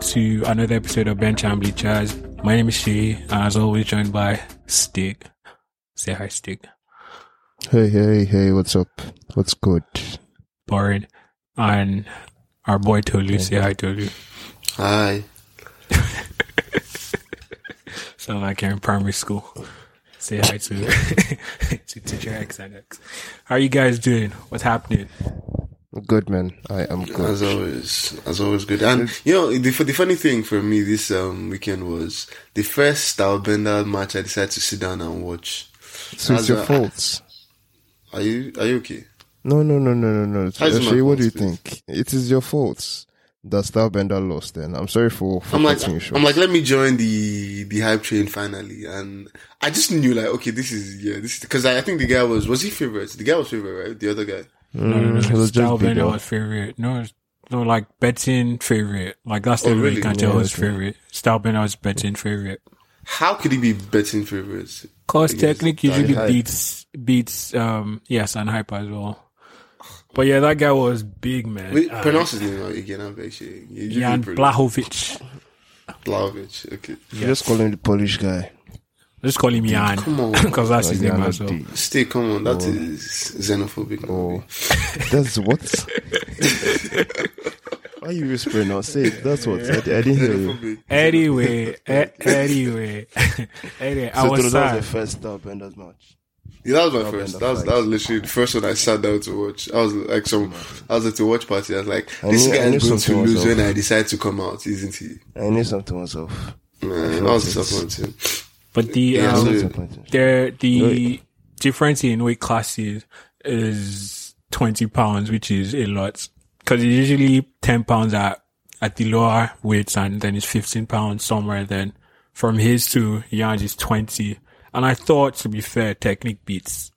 Hello, everyone. Welcome to another episode of Ben Chambly Chaz. My name is Shay, and as always, joined by Stick. Say hi, Stick. Hey, hey, hey, what's up? What's good? Boring. And our boy Tolu. Say hi, Tolu. Hi. Sound like you're in primary school. Say hi to, to teacher X and X. How are you guys doing? What's happening? Good, man. I am good. As always, as always, good. And you know, the, the funny thing for me this um, weekend was the first Stylebender match. I decided to sit down and watch. So it's your a- fault. Are you Are you okay? No, no, no, no, no, no. How is my Actually, what do you please? think? It is your fault that Stylebender lost. Then I'm sorry for for I'm like, short. I'm like, let me join the the hype train finally, and I just knew like, okay, this is yeah, this is because I, I think the guy was was he favorite? The guy was favorite, right? The other guy. No, no, no. Mm, it was just Style Bender bigger. was favorite. No, it's- no, like betting favorite. Like that's the Oh, way really? you can tell Yeah, who's okay. favorite. Style Bender was betting favorite. How could he be betting favorites? Cause Yes, technique usually hype. beats beats um yes and hype as well. But yeah, that guy was big man. Wait, Uh, pronounce his name again. I'm actually you usually Jan pronounce- Blachowicz. Blachowicz. Okay. You Just call him the Polish guy. Just call him Jan Come on. because that's his name as well. Stay, come on, that is xenophobic. Oh, that's what? Why are you whispering now? Say it. That's what. I, I didn't hear you. Anyway, eh, anyway, anyway, I So was that was sad. the first Stylebender's match. Yeah, that was my Stop first. That was that was literally the first one I sat down to watch. I was like some. I was at the watch party. I was like, I this knew- guy is going to lose up. when I decide to come out, isn't he? I knew something was off. Man, that was disappointing. But the Yeah, um, Disappointing. the difference in weight classes is twenty pounds, which is a lot. Because it's usually ten pounds at at the lower weights, and then it's fifteen pounds somewhere. Then from his to Jan's is twenty. And I thought, to be fair, technique beats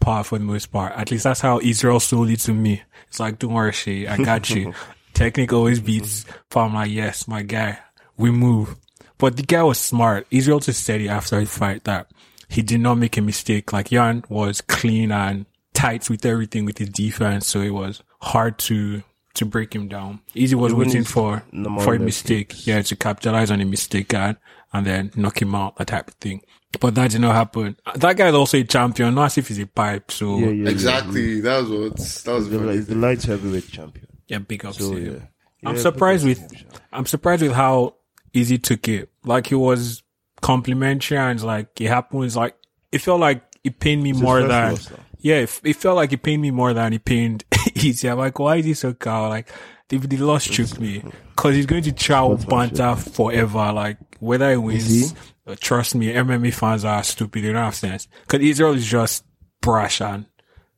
power for the most part. At least that's how Israel sold it to me. It's like, don't worry, Shay, I got you. technique always beats power. I'm like, yes, my guy, we move. But the guy was smart. Israel just said it after the fight that he did not make a mistake. Like Jan was clean and tight with everything with his defense, so it was hard to to break him down. Easy was Even waiting for normal for a mistake, hooks. yeah, to capitalize on a mistake and and then knock him out, that type of thing. But that did not happen. That guy is also a champion, not as if he's a pipe. So Yeah, yeah, yeah, Exactly. That was what. That was yeah. funny. He's the light heavyweight champion. Yeah, big up So to yeah. him. I'm surprised with ups to him, sure. I'm surprised with how easy he took it. Like he was complimentary and like it happens like it felt like it pained me his more than loss, yeah, it, it felt like it pained me more than it pained easy. I'm like, why is he so cow? Like the, the loss shook me because he's going to chow banter forever. Like whether he wins, Is uh, trust me, MMA fans are stupid. They don't have sense because Israel is just brash and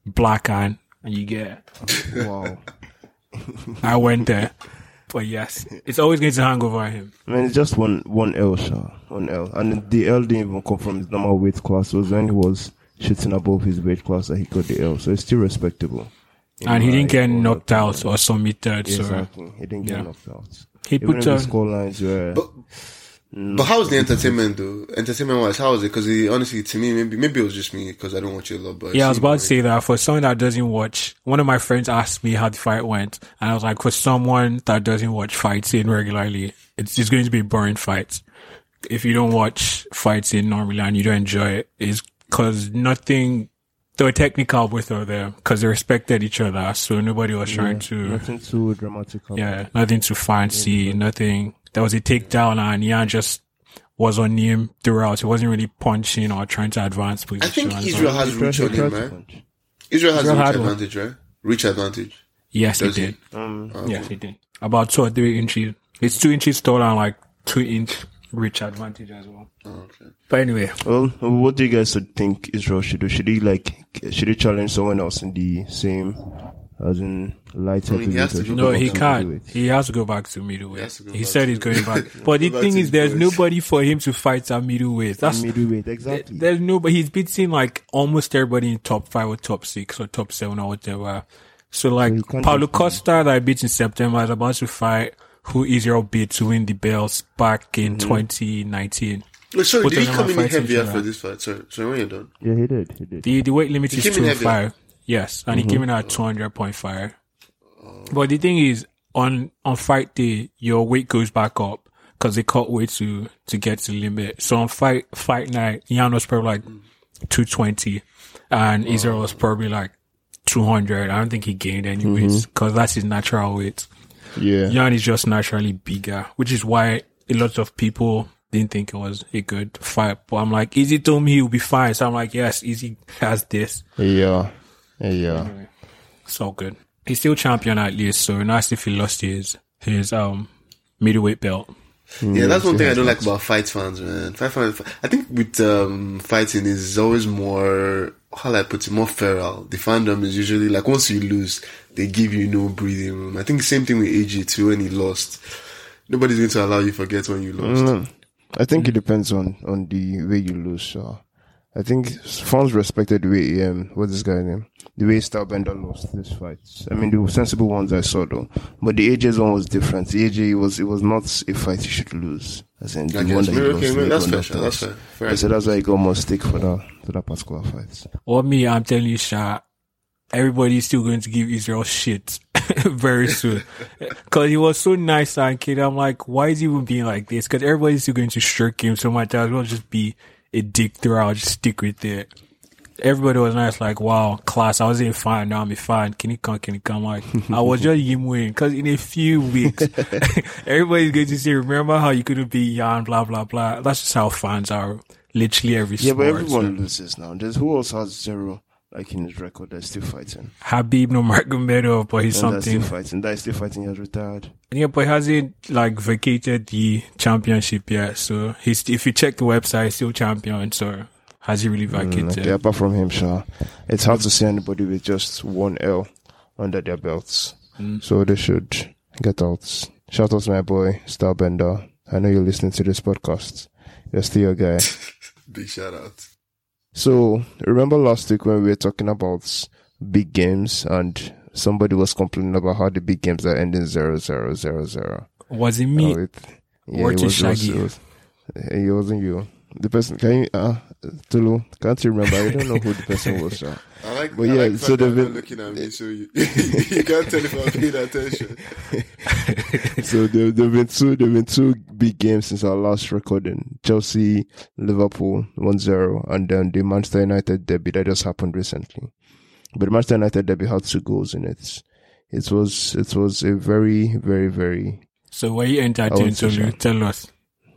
black and and you get. Wow. I went there. But yes, it's always going to hang over him. I mean, it's just one one L, sure. One L. And the L didn't even come from his normal weight class. It was when he was shooting above his weight class that he got the L. So it's still respectable. And he didn't get knocked out or submitted. So Exactly. He didn't get yeah. knocked out. he Even put if the on. score lines were. But how was the entertainment though? Entertainment wise, how was it? Because honestly, to me, maybe maybe it was just me because I don't watch it a lot. But Yeah, I was about to say that for someone that doesn't watch, one of my friends asked me how the fight went, and I was like, for someone that doesn't watch fights in regularly, it's just going to be a boring fight. If you don't watch fights in normally and you don't enjoy it's because nothing, they were technical with of them because they respected each other, so nobody was trying to, Nothing too dramatic. yeah, nothing too fancy, nothing. There was a takedown and Jan just was on him throughout. He wasn't really punching or trying to advance position. I think Israel so- has He tried- reach he on him, right? Israel has Israel a reach had one. advantage, right? Reach advantage. Yes, he Does he? did. Um, Yes, he did. About two or three inches. It's two inches tall and like two inch reach advantage as well. Oh, okay. But anyway, well, what do you guys think Israel should do? Should he like, should he challenge someone else in the same, as in light I mean, he has to go No, he can't. He has to go back to middleweight. He, to he said he's going back. But the thing is, there's coach. nobody for him to fight at middleweight. That's middleweight, exactly. There's nobody. He's beating like almost everybody in top five or top six or top seven or whatever. So like so Paulo Costa that I beat in September is about to fight who Israel beat to win the belts back in mm-hmm. 2019. Oh, sorry, Both did he come in heavier for this fight? Sorry, sorry, when you're done. Yeah, he did. He did. The, the weight limit he is 205. Yes, and he came in at two hundred point five. But the thing is, on on fight day, your weight goes back up because they cut weight to to get to the limit. So on fight fight night, Jan was probably like two twenty, and Israel was probably like two hundred. I don't think he gained any weight mm-hmm. because that's his natural weight. Yeah. Jan is just naturally bigger, which is why a lot of people didn't think it was a good fight. But I'm like, Easy told me he'll be fine. So I'm like, yes, Easy has this. Yeah. Yeah. It's all good. He's still champion at least, so nice if he lost his his um middleweight belt. Yeah, that's one thing I don't like about fight fans, man. Fight fans, I think with um, fighting is always more, how do I put it, more feral. The fandom is usually like once you lose, they give you no breathing room. I think same thing with AJ too when he lost. Nobody's going to allow you forget when you lost. Mm, I think it depends on on the way you lose. So I think fans respected the way um what's this guy name? The way Stylebender lost this fight. I mean, the sensible ones I saw though, but the AJ's one was different. The AJ was it was not a fight he should lose. As in the I one that he Maybe, lost. okay, the maybe that's one fair, sure, that's lost. fair. I fair. said that's why he got more stick for that for that particular fight. Or me, I'm telling you, Sha, everybody's still going to give Israel shit very soon. Cause he was so nice and kid. I'm like, why is he even being like this? Cause everybody's still going to shirk him so much. As well just be a dick throughout, just stick with it. Everybody was nice, like, wow, class. I was in fine, now I'm a fan. Can you come? Can you come? Like, I was just him win. Cause in a few weeks, everybody's going to say, remember how you couldn't be Jan, blah, blah, blah. That's just how fans are. Literally every Yeah, but everyone so. loses now. There's who else has zero like in his record that's still fighting. Khabib Nurmagomedov, but he's And that's still something. fighting. That is still fighting. He has retired. Yeah, but he hasn't like vacated the championship yet. So he's if you check the website, he's still champion. So has he really Mm, vacated? okay, apart from him, sure, it's hard to see anybody with just one L under their belts. So they should get out. Shout out to my boy, Stylebender. I know you're listening to this podcast. You're still your guy. Big shout out. So remember last week when we were talking about big games and somebody was complaining about how the big games are ending zero zero zero zero. Was it me? Oh, it, Or it was, it was- Shaggy? it was- it wasn't you. The person, can you, uh, Tolu, can't you remember? I don't know who the person was. Sha. I like, But I yeah, like the so they've been- looking at me, so you, you can't tell if I'm paying attention. so there there've been two there've been two big games since our last recording. Chelsea, Liverpool 1-0 and then the Manchester United derby that just happened recently. But the Manchester United derby had two goals in it. It was it was a very, very, very So were you I entertained? was so Tolu? Tell us.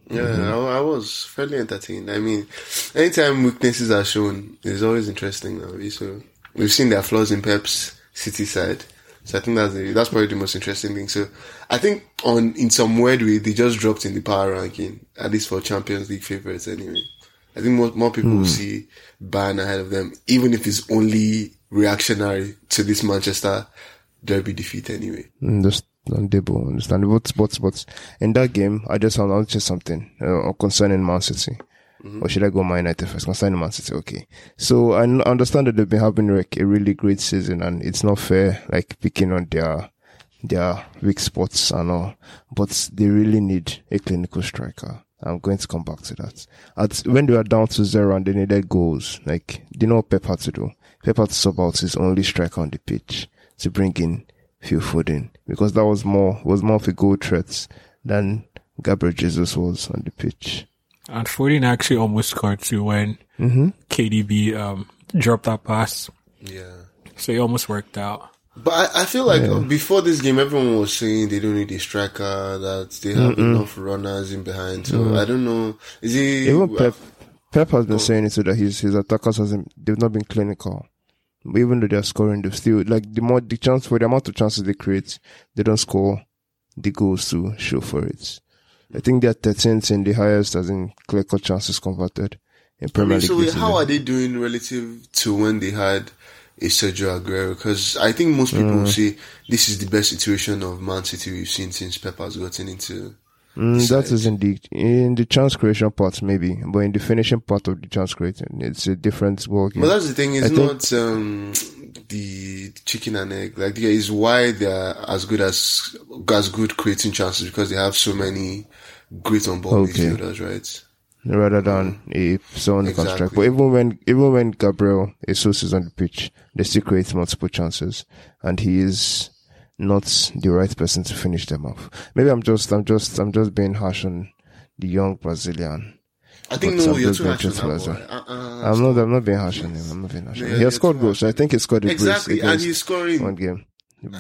Yeah, mm-hmm. I, I was fairly entertained. I mean, anytime weaknesses are shown, it's always interesting now. So we've seen their flaws in Pep's City side. So I think that's the, that's probably the most interesting thing. So I think on in some weird way they just dropped in the power ranking, at least for Champions League favorites anyway. I think more, more people will see Bayern ahead of them, even if it's only reactionary to this Manchester derby defeat anyway. Mm, understandable, understandable. But, but, but in that game, I just want to say something uh, concerning Man City. Or should I go Man United first? Concerning Man City, okay. So I n- understand that they've been having like a really great season, and it's not fair, like picking on their their weak spots and all. But they really need a clinical striker. I'm going to come back to that. At when they were down to zero and they needed goals, like you know what Pep had to do? Pep had to sub out his only striker on the pitch to bring in Phil Foden because that was more was more of a goal threat than Gabriel Jesus was on the pitch. And Foden actually almost scored too when Mm-hmm. KDB um dropped that pass. Yeah. So it almost worked out. But I, I feel like before this game, everyone was saying they don't need a striker, that they have enough runners in behind. So I don't know. Is he? Even Pep Pep has been Oh. saying it so that his his attackers hasn't they've not been clinical. But even though they're scoring, they still like the more the chance for the amount of chances they create, they don't score the goals to show for it. I think they're 13th in the highest as in clear cut chances converted in I Premier mean, League. so how are they doing relative to when they had a Sergio Aguero? Because I think most people mm. will say this is the best situation of Man City we've seen since Pep has gotten into. Mm, that is in the in the chance creation part maybe, but in the finishing part of the chance creating, it's a different game. But that's the thing. It's I think- not um, the chicken and egg. Like, yeah, it's why they're as good as as good creating chances because they have so many great on ball Okay. midfielders, right? rather than a someone can strike. But even when even when Gabriel Jesus is on the pitch, they still create multiple chances, and he is not the right person to finish them off. Maybe I'm just, I'm just, I'm just being harsh on the young Brazilian. I think But no, some you're too harsh on that uh, Uh-uh, I'm not, I'm not being harsh on him. I'm not being harsh on him. He has scored goals. I think he scored a brace Exactly, and he's scoring. one game.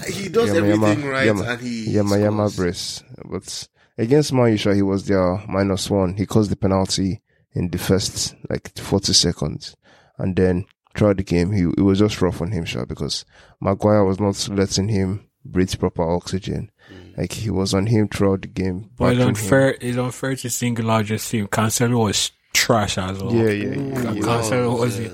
He does Yama everything Yama- right, Yama- and he Yama Yama brace. But against Maisha, he was there minus one. He caused the penalty in the first like 40 seconds. And then throughout the game, he it was just rough on him, sure, because Maguire was not letting him breathe proper oxygen. Mm. Like he was on him throughout the game. But it's battling him. unfair. It's unfair to single out just him. Cancelo was trash as well. Yeah, yeah, Ooh, yeah. Yeah. Cancelo was it?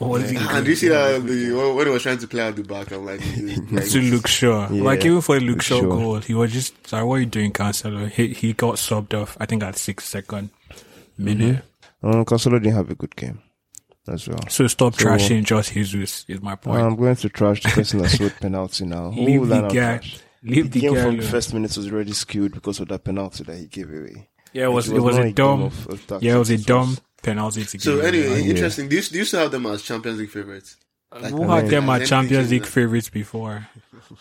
Was he And you see that the, when he was trying to play out the back, I'm like, like to look sure. Yeah, like even for the look look sure sure. goal, he was just sorry, what are you doing, Cancelo? He he got subbed off, I think at six second minute. Um, Cancelo didn't have a good game as well. So stop So- trashing Josh Jesus is my point. I'm going to trash the person that scored penalty now. Leave Who the guy. Leave The the game guy from the first minutes was already skewed because of that penalty that he gave away. Yeah, it was It was, it was a dumb of- of yeah, it was a dumb penalty to give. So anyway, Yeah. interesting. Do you, do you still have them as Champions League favorites? Like, Who I had mean, them I at didn't Champions League favorites before?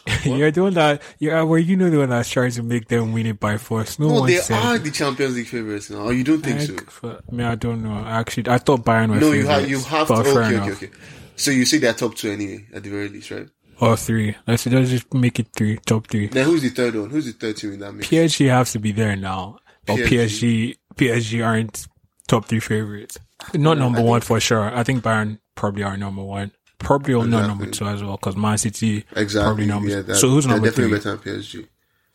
you're the one that yeah, uh, well, you know the one that's trying to make them win it by force. No, No, they said. are the Champions League favorites now. You don't think so? Like, I mean, I don't know. Actually, I thought Bayern were No, you have you have to. Okay, okay, okay. So you say they're top two anyway, at the very least, right? Or three. Let's, just make it three, top three. Then who's the third one? Who's the third team in that mix? PSG has to be there now. But PSG. PSG, PSG aren't top three favorites. Not number one for sure. I think Bayern probably are number one. Probably on Exactly. number two as well, because Man City Exactly. probably number. yeah, that, so who's they're number definitely three? better than PSG.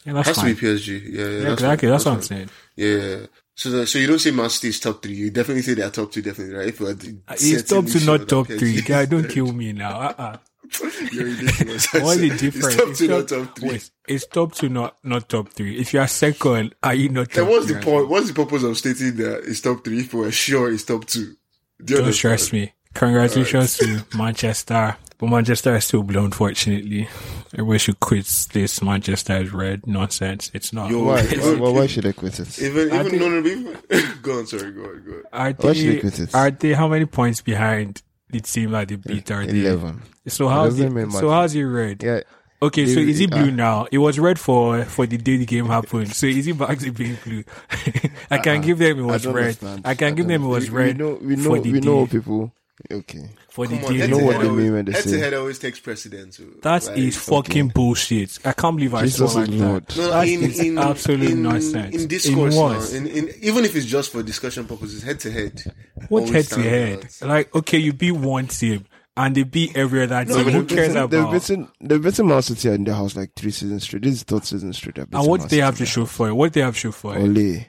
Yeah, that's Has fine. to be PSG. Yeah, yeah, yeah, that's exactly. That's what I'm saying. Yeah. So, the, so you don't say Man City is top three. You definitely say they are top two, definitely, right? If you uh, It's top two, not top three. Guy, don't kill me now. Uh-uh. You're ridiculous. I What's the difference? It's top It's two, not top- top three. Wait, it's top two, not not top three. If you are second, are you not top Then what's three the point? What's the purpose of stating that it's top three if we're sure it's top two? Do you Don't understand? stress me. Congratulations to Manchester. But Manchester is still blue, unfortunately. Everybody should quit this Manchester is red nonsense. It's not. Yo, Why? It's why, why should I quit it? Even I even think- no no even go on sorry go on go on. Are Why should they they, quit it? are they how many points behind the team that they beat? Are they? Eleven. So how's doesn't it, mean so how's it red? Yeah. Okay, so is it blue uh, now? It was red for for the day the game happened. So is it back to being blue? I can give them it was red. understand. I can give them it was we, red We know, we know, for the we know day. people. Okay. For the Come on, day. head know to what head they always- mean when they head say- to head always takes precedence. so, That like, is fucking bullshit. I can't believe I Jesus saw like that. No, That in, is in, absolute in, nonsense. In discourse, in now, what? in, in, even if it's just for discussion purposes, head to head. what head-to-head? Like, okay, you beat one team and they beat every other team. but Who they've cares beaten- They've about? beaten, they've beaten Man City in their house like three seasons straight. This is third season straight. they've And what they have to show for it? What they have to show for in it? their. Ole.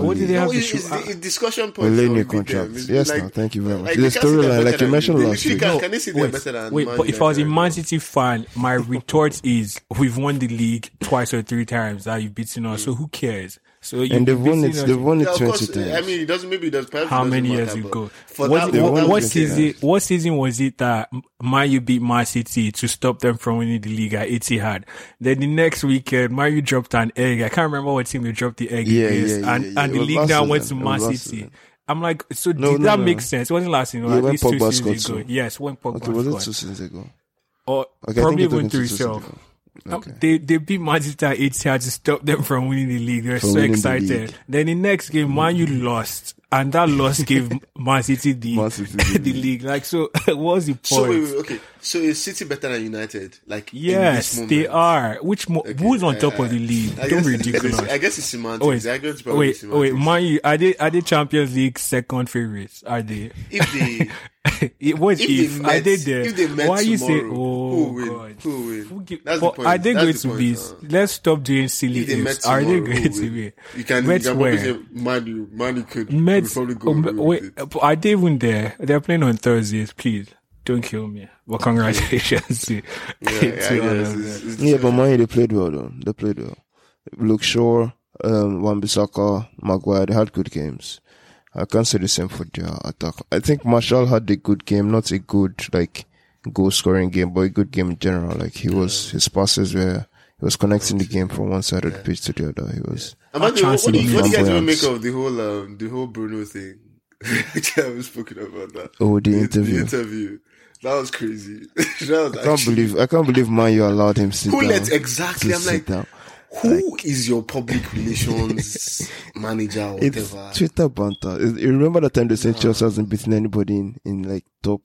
What did they No, have to it's, show? it's ah, the ah. discussion point. Ole for new with contract. them. It's Yes, like- no, thank you very much. like, The they can't say they're storyline, like you mentioned they last literally week. Can, No, can they say wait, better than wait, Man but if I was a Man City fan, my retort is we've won the league twice or three times that you've beaten us. So mm. who cares? So you And they've won it. beaten us- They've won it Yeah, twenty course. times. I mean, it doesn't. Maybe it does. Perhaps How many matter, years but ago? For What, that, They what, won what 20 season? times. What season was it that Man U beat Man City to stop them from winning the league at Etihad? Then the next weekend, Man U dropped an egg. I can't remember what team they dropped the egg Yeah, against, yeah, yeah, and yeah. and It the league now went to season. Man City. I'm like, so No, did no, that no. make sense? It wasn't last season. Yeah, at least two seasons ago. two. Yes, when Pogba Okay, was it two seasons ago? or Okay, I think probably you're even talking through two seasons himself. ago. Um, Okay. They they beat Manchester at Etihad to stop them from winning the league. They're From so winning the excited. Then the next game, Man U lost, and that loss gave Man City the Man City the the league. Like so, what's the point? So wait, wait, okay. So is City better than United? Like yes, they are. Which mo- Okay, who's on top I- of the league? I Don't be ridiculous. I guess it's semantics. Wait, is wait, semantics. wait, Man U, are they are they Champions League second favorites? Are they? If they It- what if, if, they are met, they there? if they met Why you say, tomorrow, oh who will god? Who will? Who give- That's the point. are they That's going the to point, be? uh. Let's stop doing silly If they ifs. Are they tomorrow, going to be? You can, Mets you can where? say Manu, Manu could, Mets, could probably go um, wait, it. uh, are they even there? They're playing on Thursdays. Please don't kill me. But congratulations to, Yeah, to I all it's- it's- Yeah, but Man U, they played well though. They played well. Luke Shaw, um, Wan-Bissaka, Maguire, they had good games. I can't say the same for their attack. I think Martial had a good game, not a good like goal scoring game, but a good game in general. Like he was, his passes were, he was connecting the game from one side of the pitch to the other. He was. And by the way, what, do to you, what do you guys even make of the whole um, the whole Bruno thing? I haven't spoken about that. Oh, the The interview. interview. That was crazy. that was I can't believe I can't believe man you allowed him sit down. Who down. let exactly? I'm like, down. who is your public relations manager or It's whatever? Twitter banter. You remember the time they said Chelsea hasn't beaten anybody in, in like top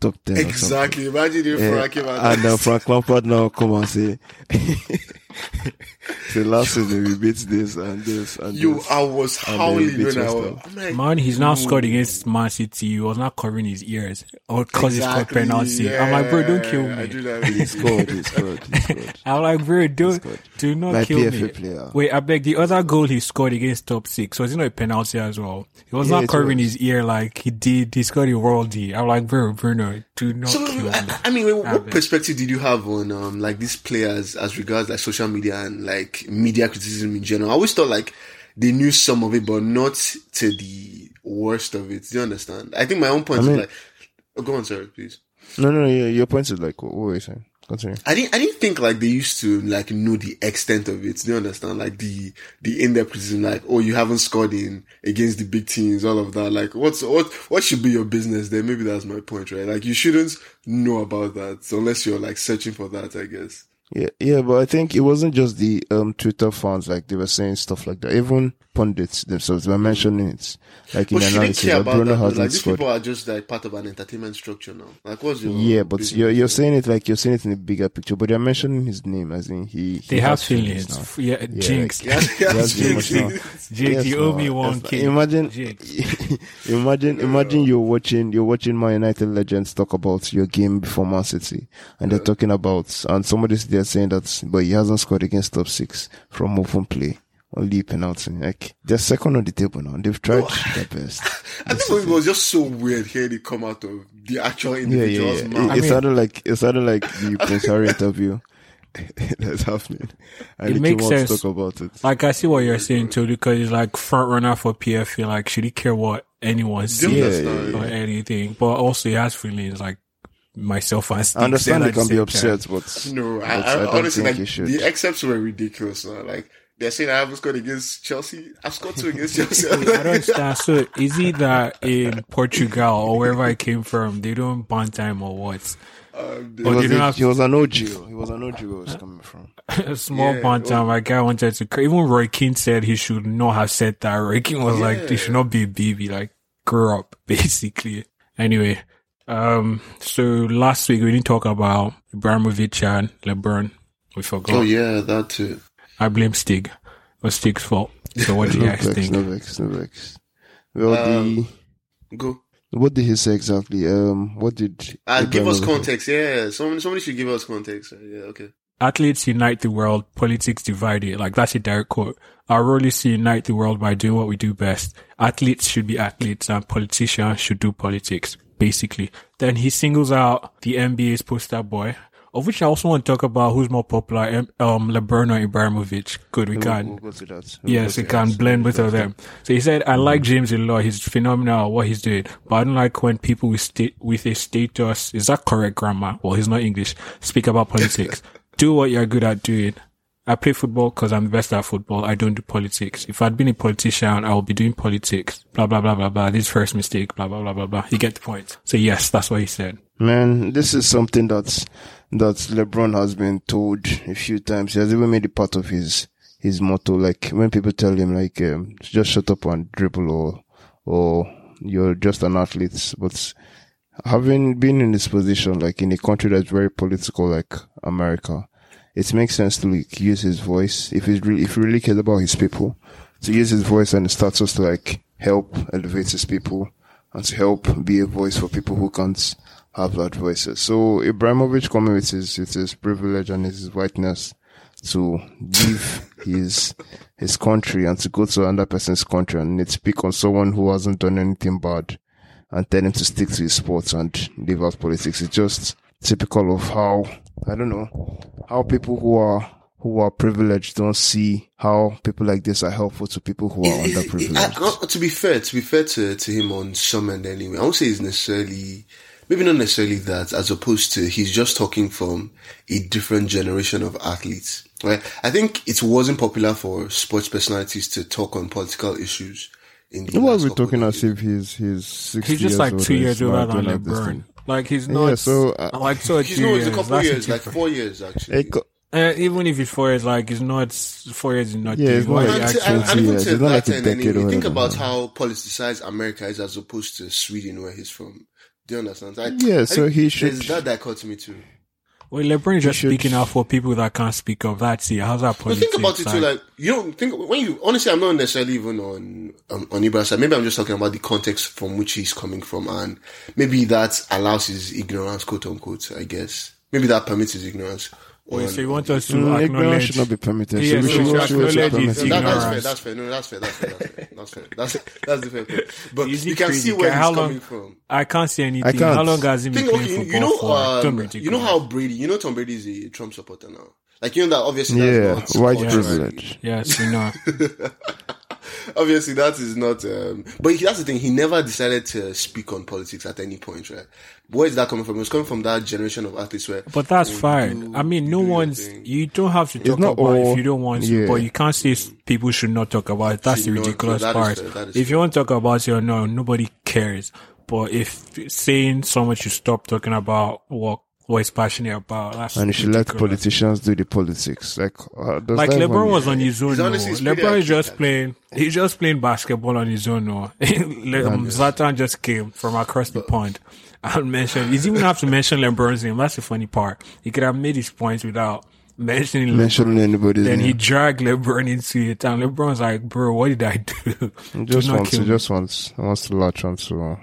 top ten. Exactly. Imagine if Yeah, Frank came out and uh, Frank Lampard now come and say, "The last season we beat this and this and Yo, this." I was And howling beat when I was. Like, Man, he's now ooh. scored against Man City. He was not covering his ears. Or cause he scored Exactly, penalty. I'm like, bro, don't kill yeah, I do me. that. He scored, he scored, he scored. I'm like, bro, don't, do not My kill PFA me. player. Wait, I beg the other goal he scored against top six. Was it not a penalty as well? He was Yeah, not covering was. his ear like he did. He scored a worldie. I'm like, bro, Bruno, do not So, kill me. I, I mean, what Have it. perspective did you have on um like these players as regards like social media and like media criticism in general? I always thought like they knew some of it, but not to the worst of it. Do you understand? I think my own point I is like, oh, go on, sorry, please. No, no, your, your point is like, what, what were you saying? Continue. I didn't. I didn't think like they used to like know the extent of it. Do you understand? Like the the in depth criticism, like oh you haven't scored in against the big teams, all of that. Like what's what what should be your business there? Maybe that's my point, right? Like you shouldn't know about that unless you're like searching for that. I guess. Yeah, yeah, but I think it wasn't just the um Twitter fans like they were saying stuff like that. Even pundits themselves were mentioning it, like in But should analysis. care That about Bruno that? though? hasn't Like these people are just like part of an entertainment structure now. Like what's your Yeah, but you're you're saying it like you're saying it in a bigger picture, but they're mentioning his name as in he. he They have has feelings. now. F- Yeah, Yeah, Jinx. Yeah, yeah, That's too much now. Jinx, Yes, you owe me one that's not- Imagine, Jinx. imagine, imagine you're watching, you're watching My United legends talk about your game before Man City, and they're talking about, and somebody's there saying that, but he hasn't scored against top six from open play. Only penalty. Like, they're second on the table now. They've tried their best. I think it was just so weird hearing it come out of the actual Yeah, yeah, individual's yeah. mouth. It, I it mean- sounded like, it sounded like the Prince Harry interview that's happening. And It makes came out to sense. talk about it. Like I see what you're saying too, because he's like front runner for PFA. Like, should he care what anyone Do sees you Yeah, understand? or anything? But also, he has feelings like myself and Steve I understand said they at can be same time. upset, but No, I, but I, don't honestly think like you should. the excepts were ridiculous. Now. Like they're saying I haven't scored against Chelsea. I've scored two against Chelsea. I don't understand. So is it that in Portugal or wherever I came from, they don't ban time or what? Um, He was, they a- have he was an OG. He was an OG where it was coming from. a small Yeah, ban time. well- My guy wanted to. Even Roy Keane said he should not have said that. Roy Keane was like, "They should not be a baby. Like, grow up." Basically. Anyway, um, so last week we didn't talk about Ibrahimovic and LeBron. We forgot. oh yeah, that too. I blame Stig. It was Stig's fault. So what do you No guys vex, think? no vex, no vex. Well, Um, the Go. what did he say exactly? Um, what did? Uh, give us Ibrahimovic- context. Yeah, somebody, somebody should give us context. Yeah, okay. Athletes unite the world, politics divide it. Like that's a direct quote. Our role is to unite the world by doing what we do best. Athletes should be athletes and politicians should do politics, basically. Then he singles out the NBA's poster boy, of which I also want to talk about who's more popular, um, um, LeBron or Ibrahimovic. Good, we We'll, can. we'll go to that. We'll Yes, go to can that. blend both of them. So he said, I like James a lot. He's phenomenal at what he's doing, but I don't like when people with sta- with a status, is that correct grammar? Well, he's not English, speak about politics. do what you're good at doing. I play football because I'm the best at football. I don't do politics. If I'd been a politician, I would be doing politics. Blah, blah, blah, blah, blah. This first mistake, blah, blah, blah, blah, blah. You get the point. So yes, that's what he said. Man, this is something that's that LeBron has been told a few times. He has even made it part of his his motto. Like when people tell him, like, um, just shut up and dribble, or or you're just an athlete. But having been in this position, like in a country that's very political, like America, it makes sense to like use his voice if he's really if he really cares about his people, to use his voice and status to like help elevate his people and to help be a voice for people who can't have that voices. So Ibrahimovic coming with his with his privilege and his whiteness to leave his his country and to go to another person's country and it's speak on someone who hasn't done anything bad and tell him to stick to his sports and leave out politics. It's just typical of how I don't know how people who are who are privileged don't see how people like this are helpful to people who are I- underprivileged. I- to be fair, to be fair to, to him on some end anyway, I won't say he's necessarily, maybe not necessarily that, as opposed to he's just talking from a different generation of athletes, right? I think it wasn't popular for sports personalities to talk on political issues in the Why are we talking as if he's he's sixty He's just years like two years he's not older than doing like this LeBron. Like he's not. Yeah, so, uh, like so. He's two no, it's a couple that's years, like four years actually. Uh, even if it's four years, like it's not four years is not. Yeah, it's not like And, and, and years. It's not that like a decade think about how politicized America is as opposed to Sweden, where he's from. Do you understand? I, Yeah, I so think he should- There's that dichotomy too. Well, LeBron is just should- speaking out for people that can't speak up. That's it. How's that But politics? think about it too, like you don't think when you honestly, I'm not necessarily even on um, on Ibra's side. Maybe I'm just talking about the context from which he's coming from, and maybe that allows his ignorance, quote unquote. I guess maybe that permits his ignorance. Wait, on- so you want us to Mm, ignorance acknowledge? should not be permitted. Yeah, so we should, we we should should acknowledge his permit that, that's fair. That's fair. No, that's fair. That's fair. That's fair. That's fair. That's that's the fair point. But Is you can crazy? see where How he's long- coming from. I can't see anything. I can't. How long has he been Think, playing okay, football you know, for? Um, you know how Brady. You know Tom Brady is a Trump supporter now. Like you know that obviously. Yeah, that's not white privilege. Yes, we know. Obviously, that is not. Um, but that's the thing. He never decided to speak on politics at any point, right? Where is that coming from? It's coming from that generation of athletes where. But that's fine. do- I mean, no one's. You don't have to talk not about it all- if you don't want to. yeah. But you can't say s- people should not talk about it. That's Should the not, ridiculous that is part. fair, that is If you want to talk about it or no, nobody cares. But if saying someone should stop talking about what what he's passionate about, that's And you should let politicians do the politics. Like, uh, Like LeBron was on his own. He's no. honestly- it's pretty LeBron is just playing. He's just playing basketball on his own. No, Le- um, Zlatan just came from across the pond and mentioned. He didn't even have to mention LeBron's name. That's the funny part. He could have made his points without mentioning. mentioning LeBron. anybody's Then he dragged LeBron into it, and LeBron's like, "Bro, what did I do?" He just not wants, he just wants, wants to latch onto, uh,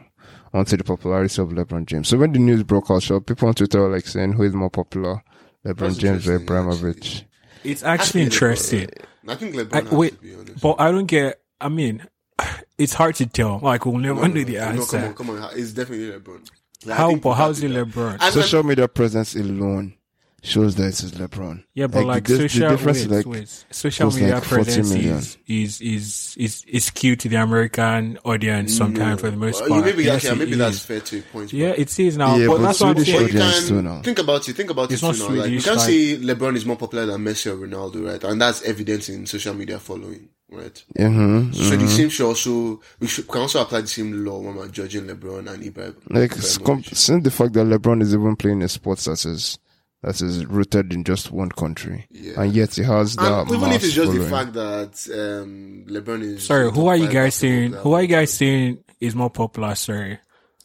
onto the popularity of LeBron James. So when the news broke out, so people on Twitter were like saying who is more popular, LeBron That's James or interesting, Ibrahimovic. It's I actually LeBron- interesting. Uh, I think LeBron I, has wait, to be honest. but I don't get. I mean, it's hard to tell. Like we'll never know the no, answer. come on, come on. It's definitely LeBron. Like, I How? But how's it to- LeBron? And- Social media presence alone shows that it is LeBron. Yeah, but like, the, the social, difference wait, like, wait. social media like presence is, is is is is skewed to the American audience sometimes for the most Well, part. maybe Yes, actually, it maybe that's is. fair to point. Yeah, but- it is now. Yeah, but but that's what I'm Swedish saying. You audience too can now. think about it. Think about It's it not too now. Like, you can like- say LeBron is more popular than Messi or Ronaldo, right? And that's evident in social media following, right? hmm So the same should also we should can also apply the same law when we're judging LeBron and Ibrahim. like, s- since the fact that LeBron is even playing a sport that is, that is rooted in just one country. Yeah. And yet he has that And even if it's just the fact that um, LeBron is Sorry, who are you guys basketball saying? Who are you guys saying is more popular? Sorry,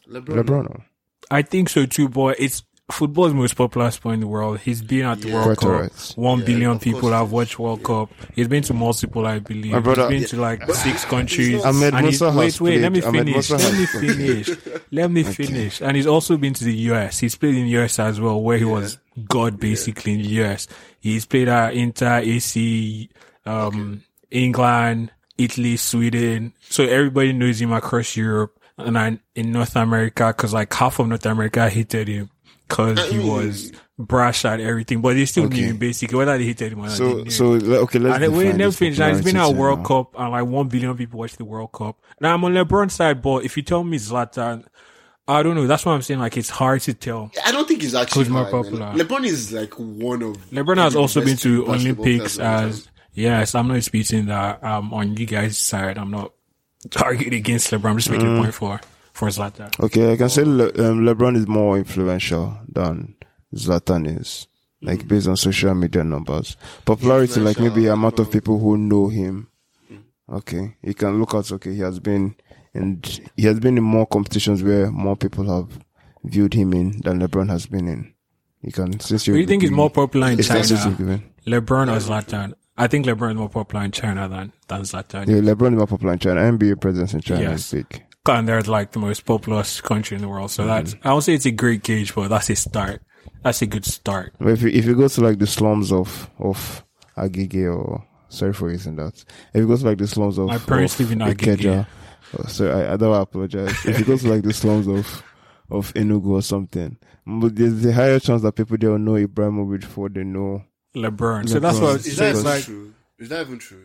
LeBron. LeBron. I think so too. But it's football's most popular sport in the world. He's been at the Yeah. World Quite Cup. right. One Yeah, billion people course have watched World Cup. He's been to multiple, I believe. My brother- he's been to like six countries. Ahmed And he's- Musa has wait, wait, let me finish. Let me finish. Let me finish. And he's also been to the US. He's played in the US as well, where he was God basically in the US. He's played at Inter, AC, um, England, Italy, Sweden. So everybody knows him across Europe and then in North America, cause like half of North America hated him cause he was brash at everything, but they still knew Okay. him basically, whether they hated him or not. So, so, okay, let's and define never finished. And it's been a World now. Cup, and like one billion people watch the World Cup. Now I'm on LeBron's side, but if you tell me Zlatan, I don't know. That's what I'm saying. Like it's hard to tell. I don't think he's actually more high, man. LeBron is like one of LeBron has also been to Olympics players of all time. as yes. I'm not disputing that. Um, on you guys' side, I'm not targeting against LeBron. I'm just making Mm. a point for for Zlatan. Okay, I can say Le- um, LeBron is more influential than Zlatan is, like based on social media numbers. Popularity, like maybe amount of people who know him. Okay, you can look at okay, he has been and he has been in more competitions where more people have viewed him in than LeBron has been in. You can since Who do you think he's more popular in China? LeBron or Zlatan? I think LeBron is more popular in China than than Zlatan. Yeah, LeBron is more popular in China. NBA presence in China Yes. is big. And they're like the most populous country in the world. So that's Mm-hmm. I won't say it's a great gauge, but that's a start. That's a good start. But if you, if you go to like the slums of of Agege or sorry for using that, if you go to like the slums of My parents of live in Agege. Ikeja, oh, sorry, I, I don't apologize. if you go to like the slums of of Enugu or something, but there's a higher chance that people there will know Ibrahimovic before they know. LeBron. So that's LeBron. what Is that it's like. true? Is that even true?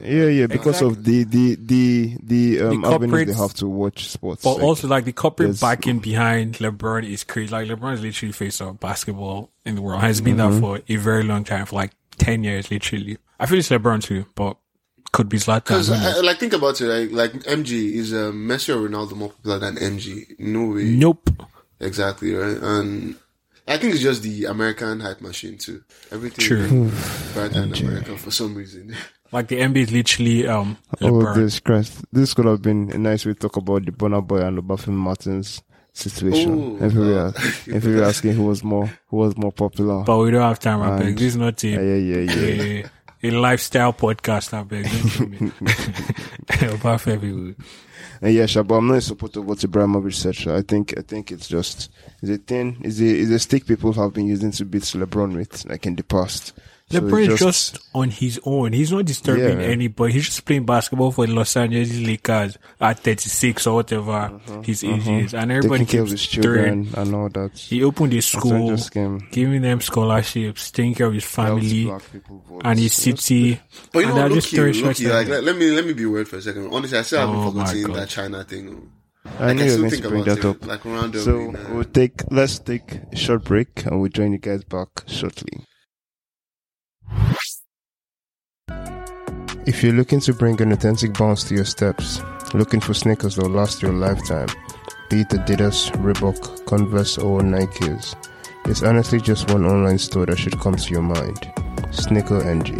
Yeah, yeah, because of the the the the um The avenues they have to watch sports. But like- also, like the corporate there's- backing behind LeBron is crazy. Like LeBron is literally face of basketball in the world. Has been Mm-hmm. that for a very long time, for like ten years, literally. I feel it's LeBron too, but could be Zlatan. Because who like think about it, like like MG is uh, Messi or Ronaldo more popular than MG? No way. Nope. Exactly right, and I think it's just the American hype machine too. Everything True. brighter in America for some reason. Like the NBA is literally um Oh, LeBron. this Christ. This could have been a nice way to talk about the Burna Boy and Obafemi Martins situation. Oh, if we were, uh, if we were asking who was more, who was more popular. but we don't have time, I beg. And- This is not yeah, yeah, yeah, yeah. a, a lifestyle podcast, I beg. About everyone. And yeah, but I'm not in support of what Ibrahimovic said. I think, I think it's just, it's a thing, is a, it's a stick people have been using to beat LeBron with, like in the past. So LeBron it's is just on his own. He's not disturbing Yeah. anybody. He's just playing basketball for the Los Angeles Lakers at 36 or whatever his age is. And everybody taking keeps his throwing. children and all that. He opened his school, giving them scholarships, taking care of his family black people vote. and his city. But you and know, they're just here, throwing look shots like, let, let me let me be weird for a second. Honestly, I still haven't Oh forgotten that China thing. I Like, knew I you were still going think to bring about that it, up. like So uh, we'll take let's take a short break and we'll join you guys back shortly. If you're looking to bring an authentic bounce to your steps, looking for sneakers that will last your lifetime, be it Adidas, Reebok, Converse, or Nikes, there's honestly just one online store that should come to your mind: Sneaker NG.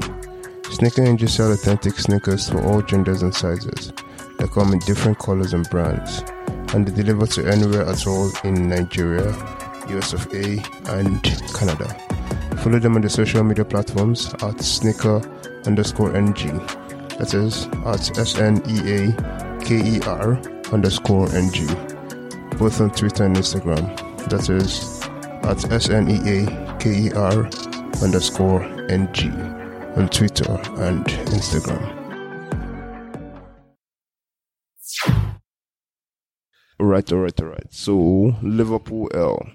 Sneaker NG sell authentic sneakers for all genders and sizes. They come in different colors and brands and they deliver to anywhere at all in Nigeria, US of A, and Canada. Follow them on the social media platforms at sneaker underscore NG. That is at S N E A K E R underscore NG. Both on Twitter and Instagram. That is at S N E A K E R underscore NG on Twitter and Instagram. Alright, alright, alright. So Liverpool L.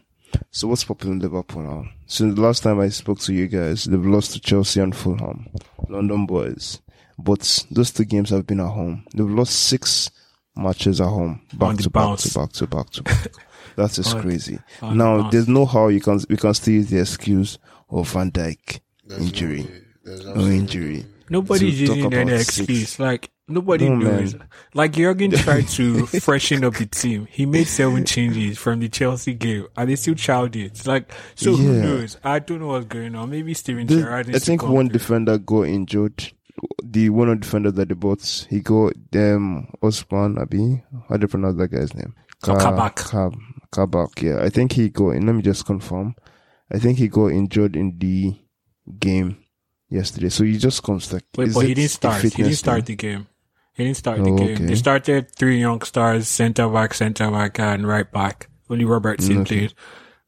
So what's popular in Liverpool now? Since the last time I spoke to you guys, they've lost to Chelsea and Fulham, London boys. But those two games have been at home. They've lost six matches at home, back to back to back to back to back. That is On- crazy. on Now bounce. there's no how you can we can still use the excuse of Van Dijk there's injury. no no injury. Nobody's to using any excuse. six. Like nobody No, knows. man. Like Jurgen tried to freshen up the team. He made seven changes from the Chelsea game, and they still chowed it. Like so, who knows? I don't know what's going on. Maybe Steven The- Gerrard. I think one through. defender got injured. The one of the defenders that they bought, he got um Ozan Kabak. How do you pronounce that guy's name? Ka- Kabak. Kab, Kabak. Yeah, I think he got. Let me just confirm. I think he got injured in the game yesterday. So he just comes like. Wait, but he didn't start. He didn't start thing? the game. He didn't start the Oh, game. okay. They started three young stars, centre back, centre back, and right back. Only Robertson Mm, Okay. played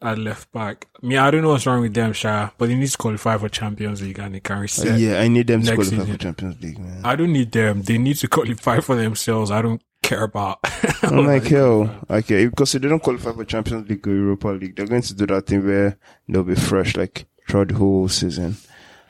at left back. I mean, I don't know what's wrong with them, Sha, but they need to qualify for Champions League and they can Uh, yeah, I need them to qualify season. for Champions League, man. I don't need them. They need to qualify for themselves. I don't care about. I'm like, hell, okay, because if they don't qualify for Champions League or Europa League, they're going to do that thing where they'll be fresh, like throughout the whole season.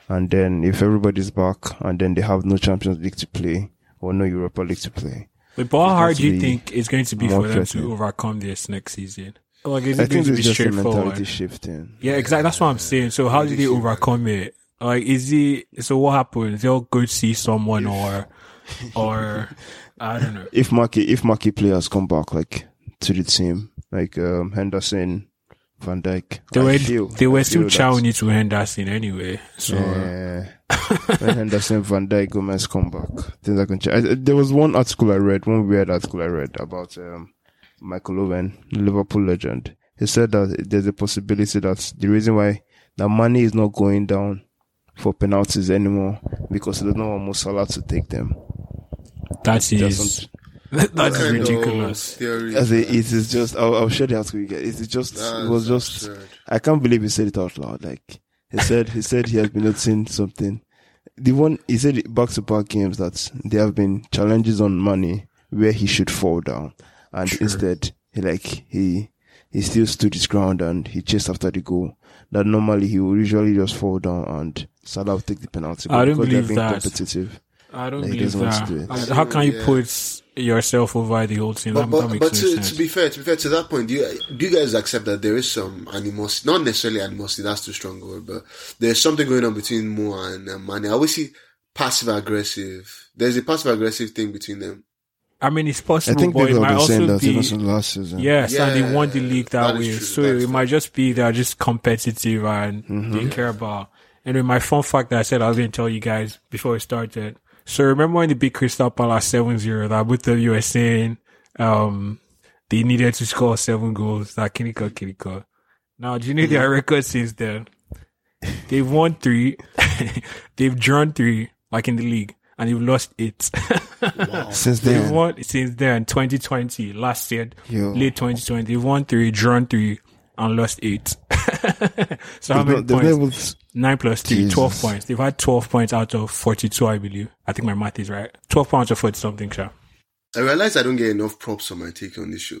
And then if everybody's back, and then they have no Champions League to play or no Europa League to play, But how hard do you think it's going to be for them to overcome this next season? Like, is I it going think to it's be just a mentality straightforward? shifting. Yeah, exactly. That's what I'm saying. So how do they overcome it? Like, is he, so what happens? They'll go see someone or, or, I don't know. If marquee, if marquee players come back, like to the team, like um, Henderson, Van Dijk, They were, feel- they were still that- chowing it to Henderson anyway. So, Yeah. Henderson, Van Dijk, Gomez come back, things are going. I- There was one article I read, one weird article I read about um, Michael Owen, Liverpool legend. He said that there's a possibility that the reason why the Mane is not going down for penalties anymore because there's no one more Salah to take them. that is, that What is kind of ridiculous. As is a, that? it is just, I'll, I'll share the article you get. It's just, it was just, absurd. I can't believe he said it out loud. Like he said, he said he has been noticing something. The one he said back to back games that there have been challenges on Mane where he should fall down, and Sure. instead he like he he still stood his ground and he chased after the goal. That normally he would usually just fall down and Salah would take the penalty. I But don't believe being that. competitive. I don't Like, he believe doesn't want that. to do How can you Yeah. put yourself over the whole team? But, that, but, that but to, sense. to be fair, to be fair to that point, do you, do you guys accept that there is some animosity? Not necessarily animosity, that's too strong a word, but there's something going on between Mo and uh, Mane. I always see passive aggressive. There's a passive aggressive thing between them. I mean, it's possible. I think but it people might have been saying also that ever be. since last season. Yes, and they Yeah, won the league that, that is way. true. So That is it might just be they're just competitive and Mm-hmm. they care about. Anyway, my fun fact that I said I was going to tell you guys before we started. So remember when they beat Crystal Palace 7-0 that both of you were saying, um, they needed to score seven goals, that Kiniko Kiniko. Now, do you know their record since then? They've won three, they've drawn three, like in the league, and they've lost eight. Since They've then, won since then, 2020, last year, Yo. late 2020. They've won three, drawn three, and lost eight. so how many not, points? Not able Nine plus three, 12 points. They've had 12 points out of 42, I believe. I think my math is right. 12 points of 40 something, sure. I realize I don't get enough props on my take on this show.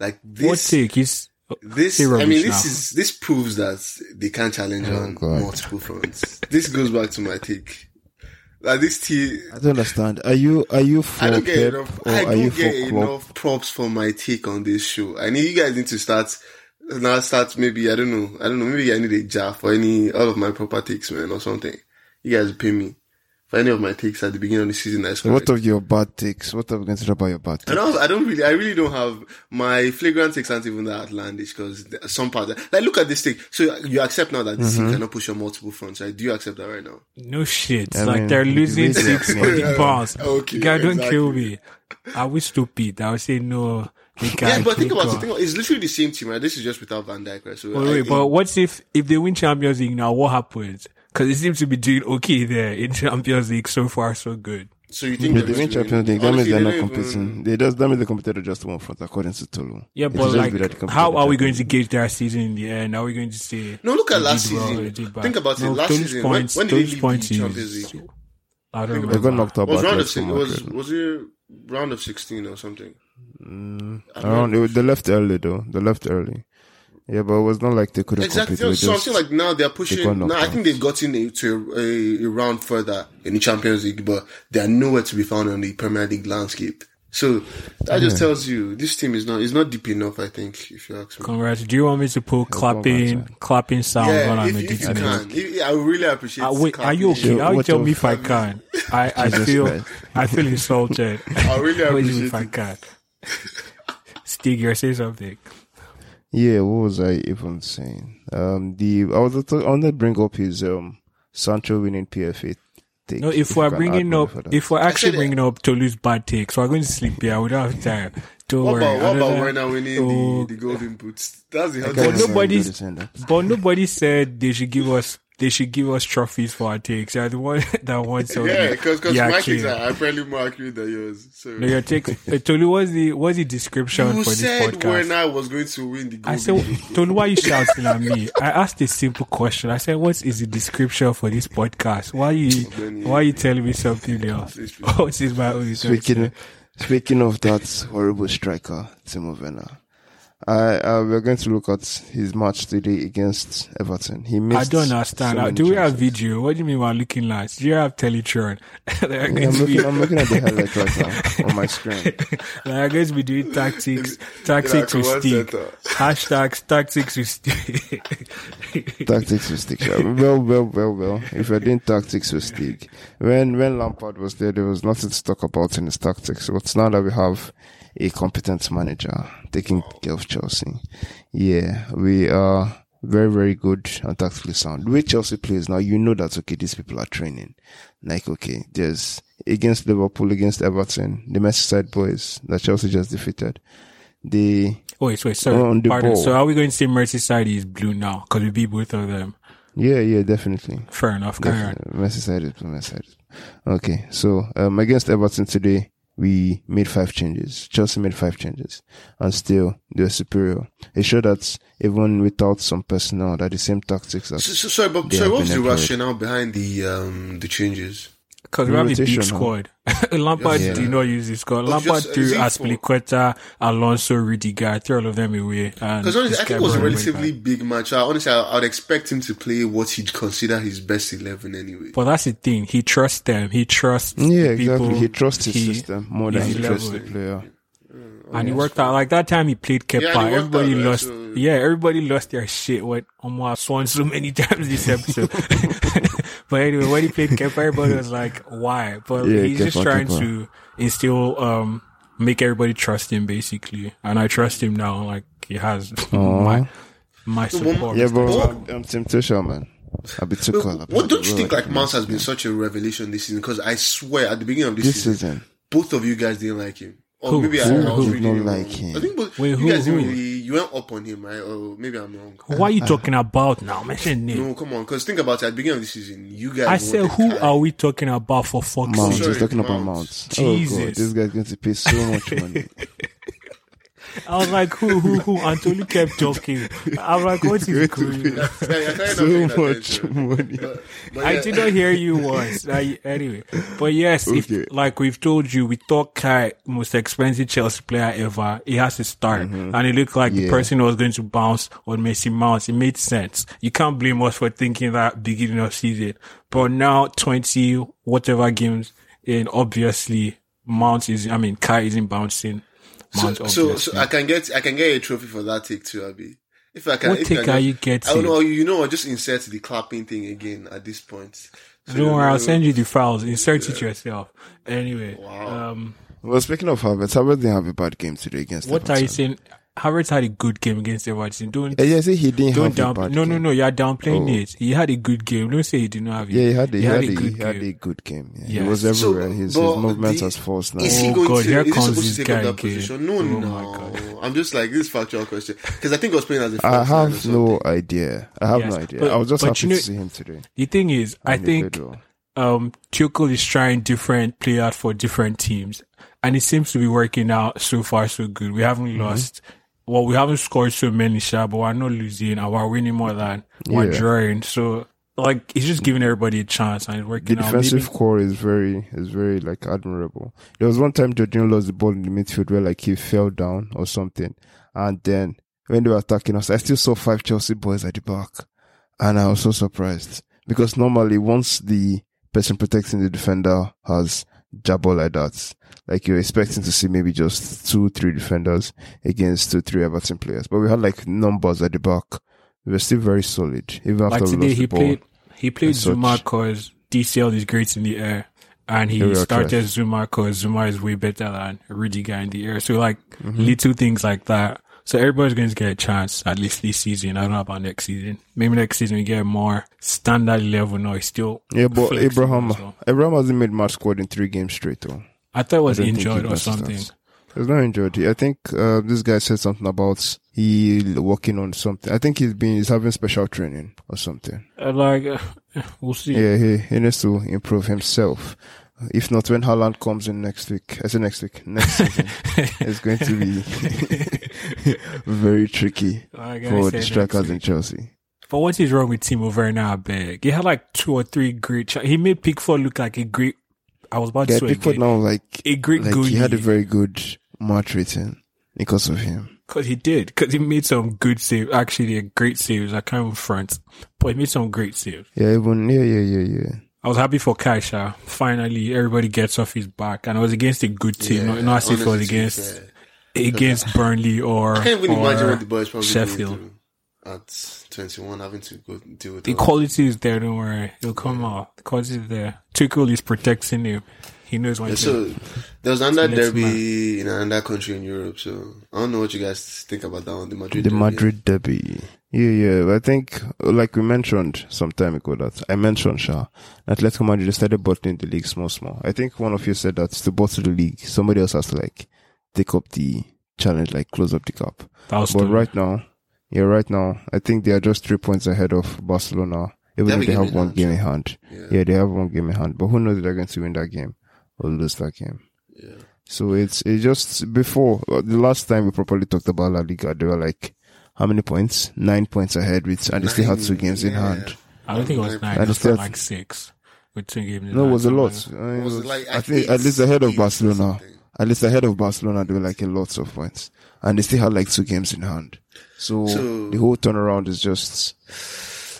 Like this, What take is, uh, this. I mean, this now. is this proves that they can't challenge oh, on God. multiple fronts. this goes back to my take. Like this team, I don't understand. Are you are you for I don't get enough. or I are you don't for get enough props for my take on this show. I need you guys need to start now. Start maybe I don't know. I don't know. Maybe I need a jar for any all of my proper takes, man, or something. You guys pay me for any of my takes at the beginning of the season. I scored. What of your bad takes? What are we going to talk about your bad Takes? I takes? don't. I don't really. I really don't have my flagrant takes aren't even that outlandish because some parts. Like, look at this thing. So you accept now that this Mm-hmm. team cannot push on multiple fronts, right? Do you accept that right now? no shit. I like mean, they're losing six are for the playing. bounce. Okay, Guy, don't kill me. Are we stupid? I would say no. They Yeah, but think about off. it. Think about, it's literally the same team, right? This is just without Van Dijk, right? So Wait, I- wait, but what if if they win Champions League now? What happens? Because it seems to be doing okay there in Champions League so far, so good. so you think If they they're win Champions League, that means they're they not competing. even- They just that means they competed just won front according to Tolu. Yeah, It but should just be that they like, how in are we going to gauge their season in the end? Are we going to say? No, look at last did well season. they did bad? Think about it. Last those season, points, when, when did they those leave points the Champions is- League? I don't Think remember. They got knocked out Was round of Atletico six, was was it round of sixteen or something? Around, it, they left early though. They left early. Yeah, but it was not like they couldn't Exactly. compete. So, I'm saying like now they're pushing. got now I think they've gotten a, to a, a round further in the Champions League, but they are nowhere to be found on the Premier League landscape. So that just tells you this team is not is not deep enough. I think if you ask me. Congrats. Do you want me to put clapping, clapping sounds when Yeah, I'm if, if you can, I really appreciate. Uh, wait, are you okay? Sure, I'll what tell me if I can. I, I feel I feel insulted. I really What appreciate if I can. Stig, you're saying something. Yeah, what was I even saying? Um, the I was I wanted to bring up his um Sancho winning PFA. Take, No, if you we're can bringing up, for that. if we're actually said it. bringing up Tolu's bad takes, we're going to sleep here. We don't have time. Don't What worry. about what about Another- Werner winning Oh, the, the golden boots? That's the I hot can't But remember nobody's- anybody saying that. But nobody said they should give us they should give us trophies for our takes. You're the one that one. all Yeah, the- because the my accurate- takes are apparently more accurate than yours. So No, your take. Uh, Tolu, what's the what's the description you for this said podcast? I was going to win the I golden said, Tolu, why you shouting at me? I asked a simple question. I said, what is the description for this podcast? Why are you why are you telling me something else? What is my own Speaking speaking of that horrible striker, Timo Werner, I uh, we're going to look at his match today against Everton. He missed. I don't understand. so Uh, many Do we have video? What do you mean we're looking like? Do you have Teletron? Yeah, I'm looking. I'm looking at the highlight right now on my screen. they are going to be doing tactics, tactics our with stick. Hashtags tactics with stick. Tactics with stick. yeah. Well, well, well, well. If you're doing tactics with stick, when when Lampard was there, there was nothing to talk about in his tactics. But now that we have a competent manager taking care of Chelsea, yeah, we are very, very good and tactically sound. The way Chelsea plays now, you know that okay, these people are training. Like okay, there's against Liverpool, against Everton, the Merseyside boys that Chelsea just defeated. They wait, wait, sorry. On the Pardon. ball. So are we going to say Merseyside is blue now? Because we beat both of them. yeah, yeah, definitely. Fair enough. Carry on. Merseyside is Merseyside. Okay, so um, against Everton today, we made five changes. Chelsea made five changes, and still they're superior. It showed that even without some personnel, that the same tactics that So, so, sorry, but They have what was the rationale behind the um the changes? Because we have a big squad. Lampard Yeah. did not use his squad. Lampard just- is threw it for- Azpilicueta, Alonso, Rudiger, threw all of them away. And Because honestly, I think it was a relatively back. big match. I, honestly, I, I'd expect him to play what he'd consider his best eleven anyway. But that's the thing. He trusts them. He trusts yeah, the people. exactly. He trusts his he- system more than he trusts the level. player. And he worked out. Like that time he played Kepa, Yeah, he everybody out, lost. So- Yeah, everybody lost their shit. What almost sworn so many times this episode. but anyway, when he played Kepa, everybody was like, "Why?" But Yeah, he's just trying Kepa. to instill um make everybody trust him basically, and I trust him now. Like he has my my support. Yeah, but What- I'm Tim Tuchel, man. I'll be too cool. What don't you think like Mount has been such a revelation this season? Because I swear at the beginning of this, this season, season? both of you guys didn't like him. Or Who? maybe I, Who? I was Who? reading Don't like him. I think both, Wait, you who? guys didn't Who? really you went up on him, right? Or maybe I'm wrong. Why are you talking about now? Mention name. No, come on. Because think about it. At the beginning of the season, you guys. I said, who Kai. are we talking about for fuck's Mount. sake? sorry, He's talking about Mount. Mount. Oh Jesus. god, this guy's going to pay so much money. I was like, who, who, who? Anthony kept talking. I was like, what is going on? Yeah, you're kind of so much money. But, but I yeah. did not hear you once. I, anyway, but yes, Okay. if like we've told you, we thought Kai most expensive Chelsea player ever. He has to start, and it looked like the Mm-hmm. Person who was going to bounce on Messi Mount. It made sense. You can't blame us for thinking that beginning of season. But now twenty whatever games in, obviously Mount is. I mean, Kai isn't bouncing. Mount So, so, so I can get I can get a trophy for that take too, Abby. If I can, What if take I can are just- you getting? I don't know. You know, I'll just insert the clapping thing again at this point. So Don't worry, I'll send you the files. Insert it yourself. Anyway, Wow. um, Well, speaking of Havertz, Havertz didn't have a bad game today against. what are you saying? Havertz had a good game against Everton. Don't Yeah, see, he didn't don't have a down. No, no, no. You're downplaying Oh. it. He had a good game. Don't say he did not have it. Yeah, he had a, he had, a, good he had game. a good game. Yeah. Yes. He was So, everywhere. his, his but movements the- as false now. Is he Oh, going God, to? here Is he comes supposed this to take up guy that again. position? No, Oh no. my God. I'm just like this factual question because I think I was playing as a. I false nine or have no idea. I have Yes, no idea. but- I was just but happy you know- to see him today. The thing is, I think played um Tuchel is trying different players for different teams, and it seems to be working out so far so good. We haven't Mm-hmm. lost. Well, we haven't scored so many shots, but we're not losing, and we're winning more than we're Yeah. drawing. So, like, he's just giving everybody a chance, and it's The working out. defensive Maybe- core is very is very like admirable. There was one time Jorginho lost the ball in the midfield where like he fell down or something, and then when they were attacking us, I still saw five Chelsea boys at the back, and I was so surprised because normally once the person protecting the defender has jabber like that, like you're expecting to see maybe just two, three defenders against two, three Everton players, but we had like numbers at the back. We were still very solid even after like we today, he played he played. Zouma because DCL is great in the air, and he started attractive. Zouma because Zouma is way better than Rudiger in the air. So like Mm-hmm. little things like that. So everybody's going to get a chance at least this season. I don't know about next season. Maybe next season we get more standard level. No, it's still Yeah, but Abraham, well. Abraham hasn't made match squad in three games straight though. I thought it was I don't think injured or something. that. He's not injured. I think uh, this guy said something about he working on something. I think he's been he's having special training or something. Uh, like uh, we'll see. Yeah, he he needs to improve himself. If not, when Haaland comes in next week, I say next week, next season, it's going to be very tricky for the strikers in Chelsea. But what is wrong with Timo Werner? I beg. He had like two or three great. Ch- he made Pickford look like a great. I was about Yeah, to say Pickford now like a great like he had a very good match rating because of him. because he did because he made some good saves. Actually, a great saves. I can't even front, but he made some great saves. Yeah, even yeah, yeah, yeah, yeah. I was happy for Kaisha. Finally, everybody gets off his back, and I was against a good team. not, not as if it was honestly, to be against fair. against Burnley or, I can't even imagine what the boys probably Sheffield. going through at 21, having to go deal with it The quality is there. Don't worry, it'll come out. The quality is there. Tuchel is protecting him. He knows when Yeah, to. So there was another Let's derby in another country in Europe. So I don't know what you guys think about that one. The Madrid. The derby. Madrid derby. Yeah, yeah. I think, like we mentioned some time ago, that I mentioned, Sha, Atletico Madrid started bottling the league small, small. I think one of you said that to bottle the league, somebody else has to like take up the challenge, like close up the gap. that was But stupid. right now, yeah, right now, I think they are just three points ahead of Barcelona, even if they have one hand, game in hand. Yeah. Yeah, they have one game in hand. But who knows if they're going to win that game or lose that game? Yeah. So it's it's just before uh, the last time we properly talked about La Liga, they were like how many points? Nine points ahead with, and they still had two games gand in hand. I don't think it was nine. And It was like six with two games. in No, it was a lot. I, mean, it Was was- like I at think at least ahead of Barcelona. At least ahead of Barcelona, they were like a lots of points, and they still had like two games in hand. So, So- the whole turnaround is just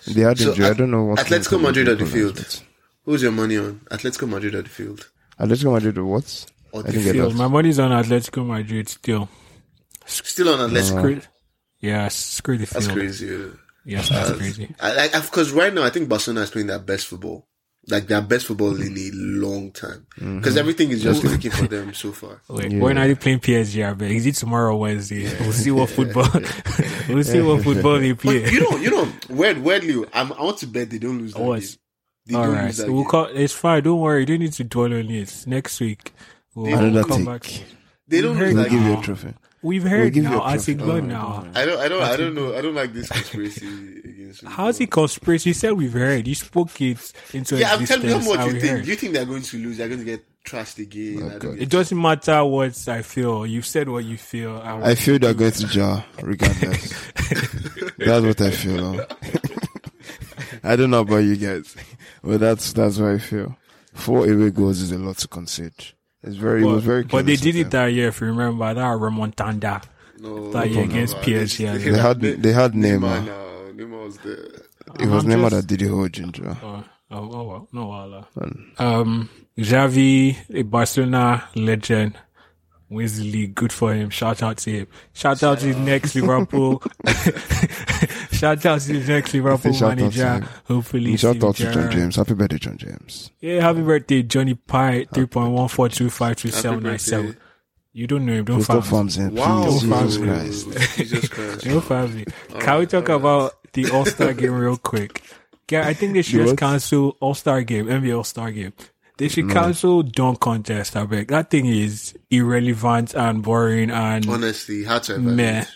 they had So, injury. I don't know what Atletico Madrid at the Madrid field. Who's your money on? Atletico Madrid at the field. Atletico Madrid, what? Or I the didn't get field. that. My money's on Atletico Madrid still. Still on Atletico. Screw, yeah, screw the field. That's field. crazy. Yes, that's crazy. I like because right now I think Barcelona is playing their best football. like their best football in a long time Mm-hmm. because everything is just clicking for them so far. Wait, when are they playing PSG? I bet. Is it tomorrow or Wednesday? We'll see what football. we'll see what football they play. But you know, you know, weird, weirdly, I'm, I want to bet they don't lose that What? game. They All don't right, lose that so we'll call. It's fine. Don't worry. You don't need to dwell on it. Next week, we'll, we'll come take. back. They don't We've lose We'll that give game. you a trophy. We've heard give you now. a I think trophy. God Oh, now. I don't, I don't, I don't know. I don't like this conspiracy against. How's it conspiracy? You said we've heard. You spoke it into Yeah, I'm telling you what you think. heard. Do you think they're going to lose? They're going to get trashed again? I don't It doesn't matter what I feel. You've said what you feel. and I feel they're going to jar, regardless. that's what I feel. I don't know about you guys, but that's that's what I feel. Four away goals is a lot to concede. It's very, it was very. but they did it that year, if you remember, that Remontada. no, that year against PSG. They, They had they had Neymar. Neymar. now. Neymar was there. It was I'm Neymar that did the whole ginger. Oh, oh, oh well, no, Allah. Um, Xavi, a Barcelona legend, wins the league. Good for him. Shout out to him. Shout out to his next Liverpool. Shout out to his next Liverpool shout out to manager. him. Hopefully, Shout Steven out to John James. Happy birthday, John James. Yeah, happy birthday, Johnny Pye. Three point one four two five two Happy seven nine seven. birthday. You don't know him. Don't Crystal farm. Farms in Wow. please. Wow. Jesus Christ. Jesus Christ. No family. Can we talk about the All Star game real quick? Yeah, I think they should The just cancel All Star game, NBA All Star game. They should cancel dunk contest. I beg. That thing is irrelevant and boring and Honestly, hard to meh. evaluate.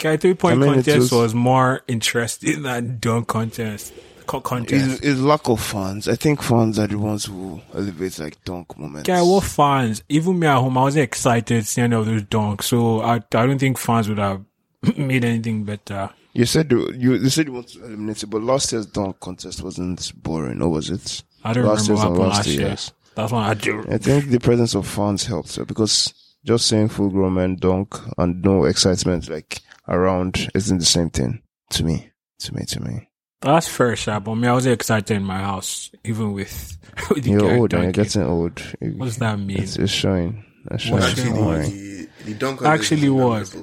Okay, three point I mean, contest was- was more interesting than dunk contest. Co- contest. It's, it's lack of fans. I think fans are the ones who elevate like dunk moments. Yeah, what fans? Even me at home, I was excited seeing all those dunks. So I, I don't think fans would have made anything better. You said you, you you said you want to eliminate it, but last year's dunk contest wasn't boring, or was it? I don't Last remember year's what and happened last last year. year's. That's what I do. I think the presence of fans helps because just seeing full grown men dunk and no excitement like around isn't the same thing to me. To me, to me. That's fair, Sha, but me, I was excited in my house, even with, with the You're guy old and you're getting old. What does that mean? It's, it's showing. It's showing. What It's showing? not worrying. Actually, the, the dunk Actually is was.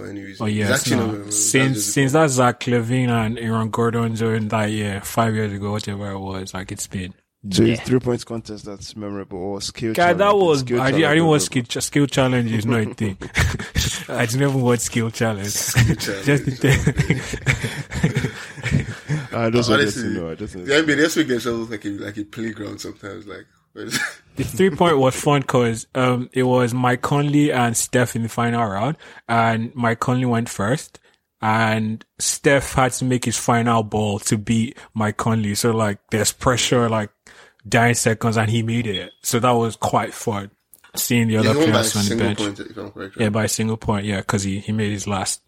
Memorable For any reason. Oh It's yes, actually not no. Since That's just- since that Zach LaVine and Aaron Gordon during that year, five years ago, whatever it was, like it's been. So yeah. it's three points contest that's memorable or skill Guy, that was Skill I, didn't- I didn't watch skill, ch- skill challenge is not a thing. I didn't even watch skill challenge. Just the thing. I just wanted to Honestly, know. I just The NBA this week themselves like a like a playground sometimes. Like The three point was fun because um, it was Mike Conley and Steph in the final round, and Mike Conley went first, and Steph had to make his final ball to beat Mike Conley. So like, there's pressure, like dying seconds, and he made it. So that was quite fun seeing the other players on the bench. point, I'm. Yeah, by a single point. Yeah, because he, he made his last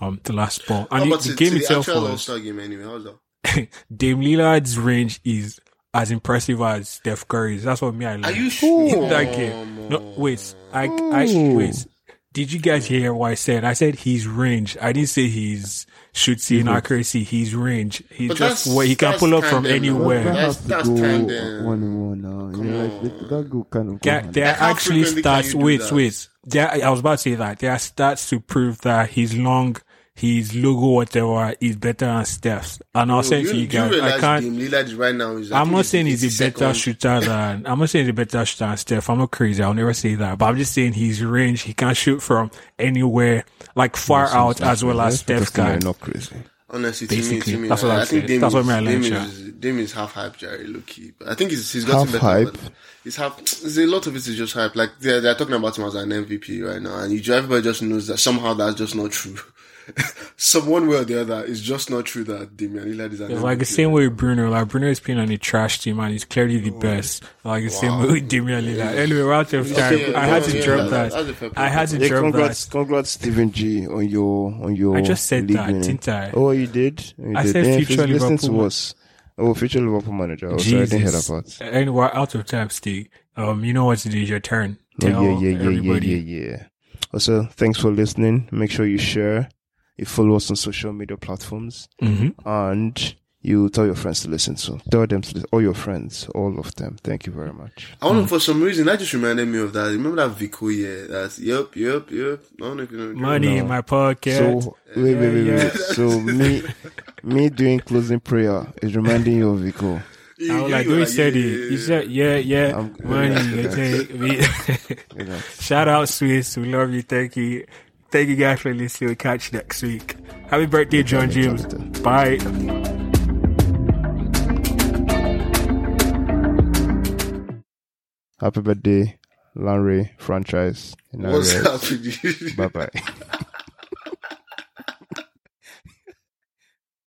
um the last ball, and the, about the to, game to the itself actual was All-Star game anyway? How's that? Dame Lillard's range is as impressive as Steph Curry's. That's what me I like. Are you sure? in that game. No, wait. I, I, wait. Did you guys hear what I said? I said his range. I didn't say his shooting accuracy. His range. He But just that's- what he can that's pull up from anywhere. That's- to that's go tandem. one and one now. Come yeah, on. like, that go kind of. There, there are actually frequently stats. Wait, wait. There, I was about to say that there are stats to prove that his long, his logo, whatever, is better than Steph's. And I'll send to you do you guys. I can't. Dame Lillard right now is. I I'm not saying he's a better 82nd. shooter than I'm not saying he's a better shooter than Steph. I'm not crazy. I'll never say that. But I'm just saying his range, he can shoot from anywhere, like far out as well as Steph can. Not crazy. Honestly, to me, to me, that's I, what I'm I think saying. Dame That's is, what I learned, Dame yeah. is, Dame is half hype, Jerry, low key. But I think he's, he's gotten Half better. hype? but He's half. There's a lot of it is just hype. Like they're, they're talking about him as an MVP right now, and you, everybody just knows that somehow that's just not true. Some one way or the other, it's just not true that Damian Lillard is an It's like the same way with Bruno. Like Bruno is playing on a trash team and he's clearly the best. Like the same way with Damian Lillard. Anyway, we're out of time. Okay, I had to yeah, drop yeah, that. that's a fair point. I had to Yeah, drop congrats, that. congrats, Stephen G, on your on your. I just said that, winning. didn't I? Oh, you did. You I did. said Yeah, future Liverpool to us. Oh, future Liverpool manager. Oh, sorry, I didn't hear that Jesus. part. And we're out of time, Steve. Um, you know what to do. Your turn. Oh, Tell yeah, yeah, yeah, everybody. yeah, yeah, yeah. Also, thanks for listening. Make sure you share, you follow us on social media platforms, Mm-hmm. and you tell your friends to listen to. Tell them to listen. All your friends, all of them. Thank you very much. I don't know, for some reason, that just reminded me of that. Remember that Vico, yeah? That's, yep, yep, yep. I don't know if you know. Money in my pocket. So wait, wait, wait, Yeah, wait. So me, me doing closing prayer is reminding you of Vico. I was like, were we said it. yeah, He said, yeah, yeah, I'm- money. yeah, you take me. You know. Shout out Swiss. We love you. Thank you. Thank you guys for listening. We'll catch you next week. Happy birthday, John James. Bye. Happy birthday, Lanre franchise. What's happening? Bye bye.